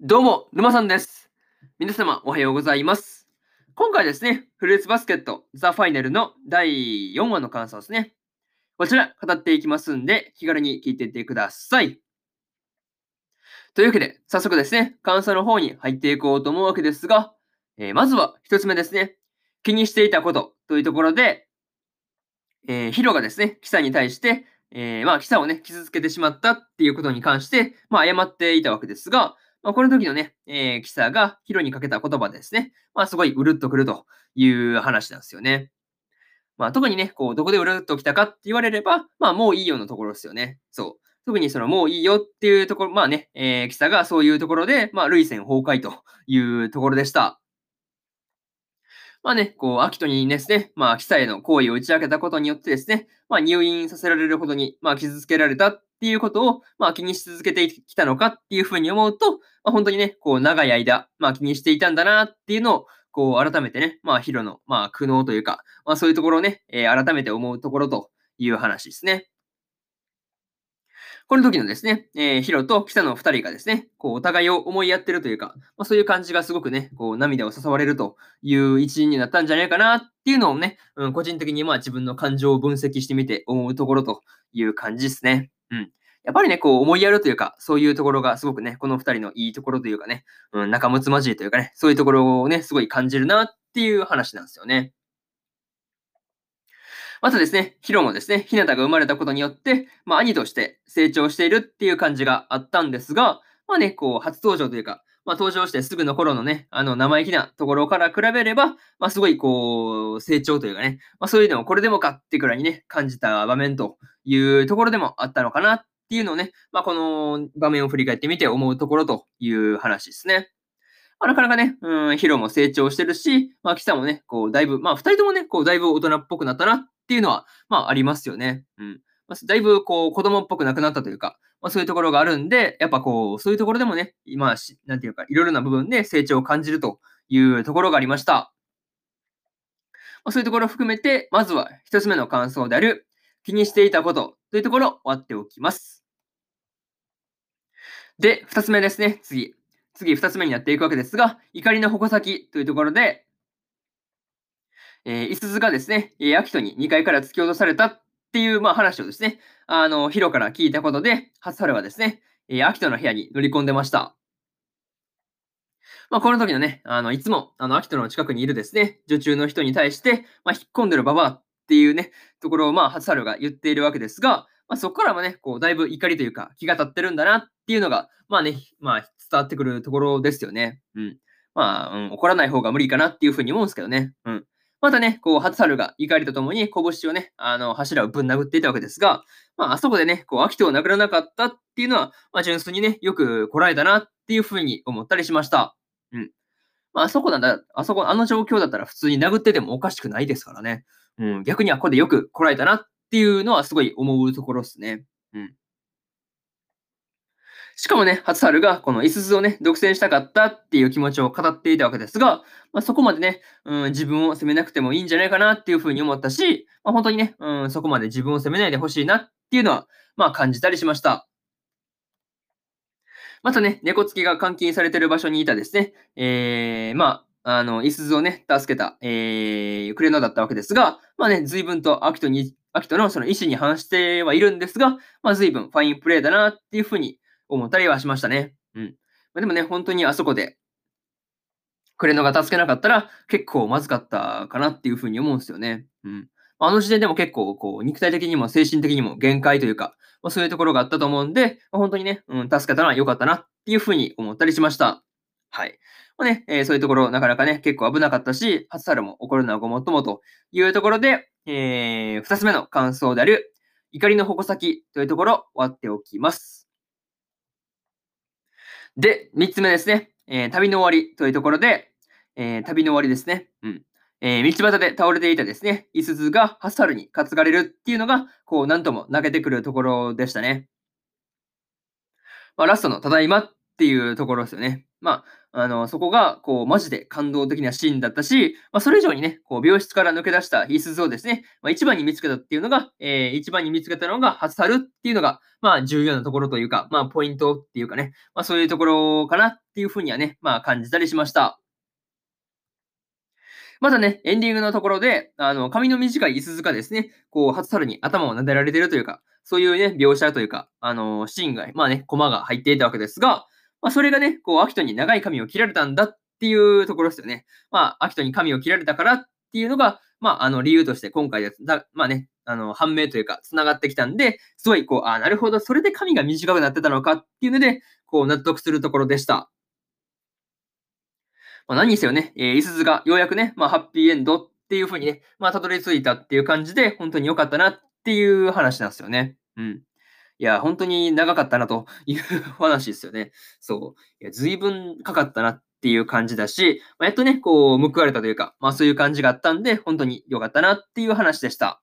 どうも、沼さんです。皆様、おはようございます。今回ですね、フルーツバスケットザ・ファイナルの第4話の感想ですね。こちら、語っていきますんで、気軽に聞いていってください。というわけで、早速ですね、感想の方に入っていこうと思うわけですが、えーまずは一つ目ですね、気にしていたことというところで、えーヒロがですね、キサに対して、えーまあ、キサをね、傷つけてしまったっていうことに関して、まあ、謝っていたわけですが、まあ、この時のね、えーキサがヒロにかけた言葉ですね、まあ、すごいうるっとくるという話なんですよね。まあ、特にね、こう、どこでうるっときたかって言われれば、まあ、もういいよのところですよね。そう。特にその、もういいよっていうところ、まあね、えーキサがそういうところで、まあ、類戦崩壊というところでした。まあね、こう、アキトにですね、まあ、キサへの行為を打ち明けたことによってですね、まあ、入院させられるほどに、まあ、傷つけられたっっていうことを、まあ、気にし続けてきたのかっていうふうに思うと、まあ、本当にね、こう、長い間、まあ、気にしていたんだなっていうのを、こう、改めてね、まあ、ヒロの、まあ、苦悩というか、まあ、そういうところをね、えー改めて思うところという話ですね。この時のですね、えーヒロとキサの二人がですね、こう、お互いを思いやってるというか、まあ、そういう感じがすごくね、こう、涙を誘われるという一因になったんじゃないかなっていうのをね、うん、個人的にまあ自分の感情を分析してみて思うところという感じですね。うん。やっぱりね、こう思いやるというか、そういうところがすごくね、この二人のいいところというかね、うん、仲睦まじいというかね、そういうところをね、すごい感じるなっていう話なんですよね。またですね、ヒロもですね、ひなたが生まれたことによって、まあ兄として成長しているっていう感じがあったんですが、まあね、こう初登場というか、まあ登場してすぐの頃のね、あの生意気なところから比べれば、まあすごいこう、成長というかね、まあそういうのをこれでもかってくらいにね、感じた場面というところでもあったのかなっていうのをね、まあこの場面を振り返ってみて思うところという話ですね。まあ、なかなかね、うん、ヒロも成長してるし、まあ、キサもね、こう、だいぶ、まあ、二人ともね、こう、だいぶ大人っぽくなったなっていうのは、まあ、ありますよね。うん。まあ、だいぶ、こう、子供っぽくなくなったというか、まあ、そういうところがあるんで、やっぱこう、そういうところでもね、今、なんていうか、いろいろな部分で成長を感じるというところがありました。まあ、そういうところを含めて、まずは一つ目の感想である、気にしていたことというところを終わっておきます。で、二つ目ですね、次。次、二つ目になっていくわけですが、怒りの矛先というところで、えー、いすずがですね、えー、アキトに2階から突き落とされたっていう、まあ、話をですね、あの、ヒロから聞いたことで、初春はですね、えー、アキトの部屋に乗り込んでました。まあ、この時のね、あの、いつも、あの、アキトの近くにいるですね、女中の人に対して、まあ、引っ込んでるババアっていうね、ところを、まあ、初春が言っているわけですが、まあ、そこからもね、こう、だいぶ怒りというか、気が立ってるんだなっていうのが、まあね、まあ、伝わってくるところですよね。うん。まあ、うん、怒らない方が無理かなっていうふうに思うんですけどね。うん。またね、こう、初春が怒りとともに拳をね、あの、柱をぶん殴っていたわけですが、まあ、あそこでね、こう、秋人を殴らなかったっていうのは、まあ、純粋にね、よくこらえたなっていうふうに思ったりしました。うん。まあ、あそこなんだ、あそこ、あの状況だったら普通に殴っててもおかしくないですからね。うん、逆にはここでよくこらえたなっていうのはすごい思うところですね。しかもね、初春がこのイスズをね、独占したかったっていう気持ちを語っていたわけですが、まあ、そこまでね、うん、自分を責めなくてもいいんじゃないかなっていうふうに思ったし、まあ、本当にね、うん、そこまで自分を責めないでほしいなっていうのは、まあ感じたりしました。またね、猫付きが監禁されてる場所にいたですね、えー、まあ、あの、イスズをね、助けた、えー、クレノだったわけですが、まあね、随分とアキトに、アキトのその意思に反してはいるんですが、まあ随分ファインプレーだなっていうふうに思ったりはしましたね。うん。まあ、でもね、本当にあそこで、クレノが助けなかったら結構まずかったかなっていうふうに思うんですよね。うん。あの時点でも結構こう肉体的にも精神的にも限界というか、まあ、そういうところがあったと思うんで、まあ、本当にね、うん、助けたのは良かったなっていうふうに思ったりしました。はい。まあねえーそういうところなかなかね、結構危なかったし、初春も怒るのはごもっともというところで、えー、二つ目の感想である、怒りの矛先というところ終わっておきます。で、三つ目ですね。えー旅の終わりというところで、えー旅の終わりですね。うん。えー道端で倒れていたですね、いすずがハッサルに担がれるっていうのが、こう、なんとも泣けてくるところでしたね。まあ、ラストのただいまっていうところですよね。まあ、あの、そこが、こう、マジで感動的なシーンだったし、まあ、それ以上にね、こう、病室から抜け出したイスズをですね、まあ、一番に見つけたっていうのが、えー、一番に見つけたのが初猿っていうのが、まあ、重要なところというか、まあ、ポイントっていうかね、まあ、そういうところかなっていうふうにはね、まあ、感じたりしました。またね、エンディングのところで、あの、髪の短いイスズがですね、こう、初猿に頭を撫でられてるというか、そういうね、描写というか、あの、シーンが、まあね、コマが入っていたわけですが、まあ、それがね、こう、アキトに長い髪を切られたんだっていうところですよね。まあ、アキトに髪を切られたからっていうのが、まあ、あの、理由として今回で、まあね、あの、判明というか、繋がってきたんで、すごい、こう、あなるほど、それで髪が短くなってたのかっていうので、こう、納得するところでした。まあ、何にせよね、えー、イスズがようやくね、まあ、ハッピーエンドっていう風にね、まあ、たどり着いたっていう感じで、本当に良かったなっていう話なんですよね。うん。いや、本当に長かったなという 話ですよね。そう。いや、随分かかったなっていう感じだし、まあ、やっとね、こう、報われたというか、まあそういう感じがあったんで、本当に良かったなっていう話でした。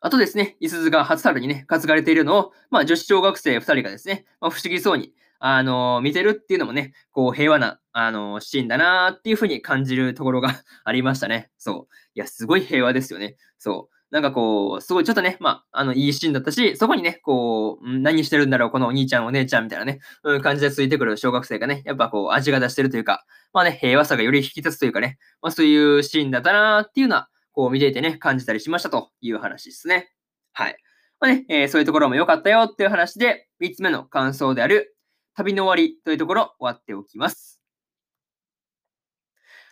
あとですね、いすずが初春にね、担がれているのを、まあ女子小学生2人がですね、まあ、不思議そうに、あのー、見てるっていうのもね、こう平和な、あのー、シーンだなっていうふうに感じるところが ありましたね。そう。いや、すごい平和ですよね。そう。なんかこう、すごいちょっとね、まあ、あの、いいシーンだったし、そこにね、こう、何してるんだろう、このお兄ちゃん、お姉ちゃんみたいなね、うん、感じでついてくる小学生がね、やっぱこう、味が出してるというか、まあね、平和さがより引き立つというかね、まあそういうシーンだったなっていうのは、こう見ていてね、感じたりしましたという話ですね。はい。まあね、えー、そういうところも良かったよっていう話で、3つ目の感想である、旅の終わりというところ、終わっておきます。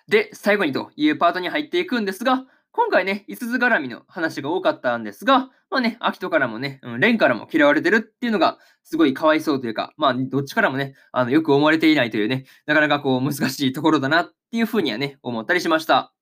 で、最後にというパートに入っていくんですが、今回ね、いつつ絡みの話が多かったんですが、まあね、秋人からもね、うん、レンからも嫌われてるっていうのが、すごいかわいそうというか、まあ、どっちからもね、あの、よく思われていないというね、なかなかこう、難しいところだなっていうふうにはね、思ったりしました。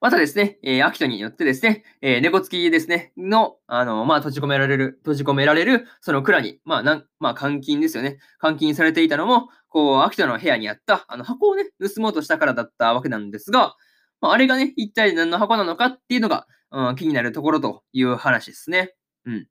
またですね、えー、アキトによってですね、えー、猫付きですね、の、あの、まあ、閉じ込められる、閉じ込められる、その蔵に、まあ、なん、まあ、監禁ですよね。監禁されていたのも、こう、アキトの部屋にあった、あの、箱をね、盗もうとしたからだったわけなんですが、まあ、あれがね、一体何の箱なのかっていうのが、うん、気になるところという話ですね。うん。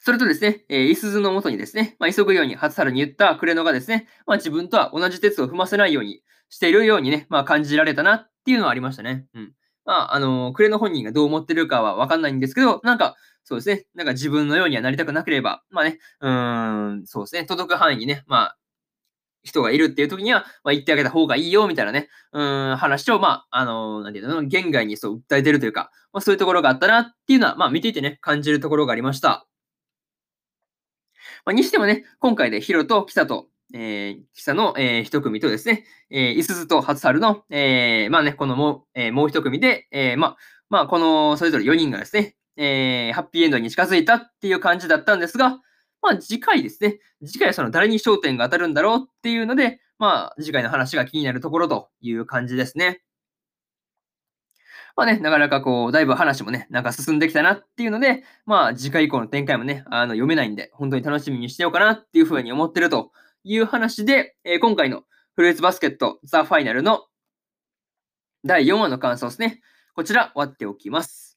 それとですね、えー、イスズのもとにですね、まあ、急ぐように初春に言ったクレノがですね、まあ、自分とは同じ鉄を踏ませないようにしているようにね、まあ、感じられたなっていうのはありましたね。うん。まあ、あのー、クレノ本人がどう思ってるかはわかんないんですけど、なんか、そうですね、なんか自分のようにはなりたくなければ、まあね、うーん、そうですね、届く範囲にね、まあ、人がいるっていう時には、まあ、言ってあげた方がいいよ、みたいなね、うん、話を、まあ、あの、なんていうの、言外にそう訴えてるというか、まあ、そういうところがあったなっていうのは、まあ、見ていてね、感じるところがありました。まあ、にしてもね、今回でヒロとキサと、えー、キサの、えー、一組とですね、えー、イスズとハツハルの、えー、まあね、このもう、えー、もう一組で、えー、まあ、まあ、この、それぞれ4人がですね、えー、ハッピーエンドに近づいたっていう感じだったんですが、まあ、次回ですね。次回はその誰に焦点が当たるんだろうっていうので、まあ、次回の話が気になるところという感じですね。まあね、なかなかこう、だいぶ話もね、なんか進んできたなっていうので、まあ、次回以降の展開もね、あの、読めないんで、本当に楽しみにしてようかなっていうふうに思ってるという話で、えー、今回のフルーツバスケットザ・ファイナルの第4話の感想ですね。こちら、終わっておきます。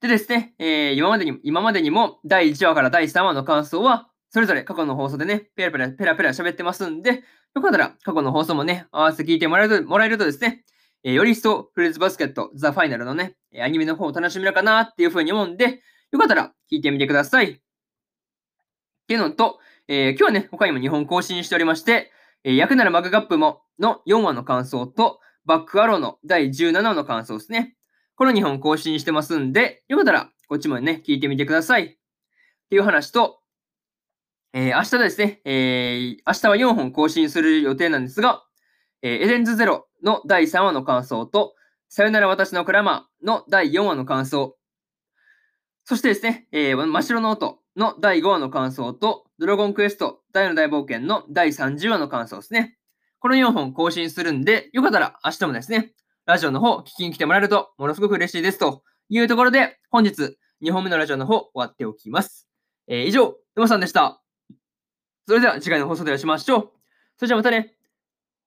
でですね、えー、今までに、今までにも第1話から第3話の感想は、それぞれ過去の放送でね、ペラペラ、ペラペラ喋ってますんで、よかったら過去の放送もね、合わせて聞いてもらえるともらえるとですね、えー、より一層フルーツバスケットザ・ファイナルのね、アニメの方を楽しめるかなっていうふうに思うんで、よかったら聞いてみてください。っていうのと、えー、今日はね、他にも2本更新しておりまして、えー、役ならマグカップもの4話の感想と、バックアローの第17話の感想ですね。この2本更新してますんで、よかったらこっちもね、聞いてみてください。っていう話と、えー、明日ですね、えー、明日は4本更新する予定なんですが、えー、エデンズゼロの第3話の感想と、さよなら私のクラマーの第4話の感想、そしてですね、えー、真っ白の音の第5話の感想と、ドラゴンクエスト大の大冒険の第30話の感想ですね。この4本更新するんで、よかったら明日もですね、ラジオの方聞きに来てもらえるとものすごく嬉しいですというところで、本日2本目のラジオの方終わっておきます。えー、以上、沼さんでした。それでは次回の放送でお会いしましょう。それじゃあまたね。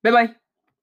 バイバイ。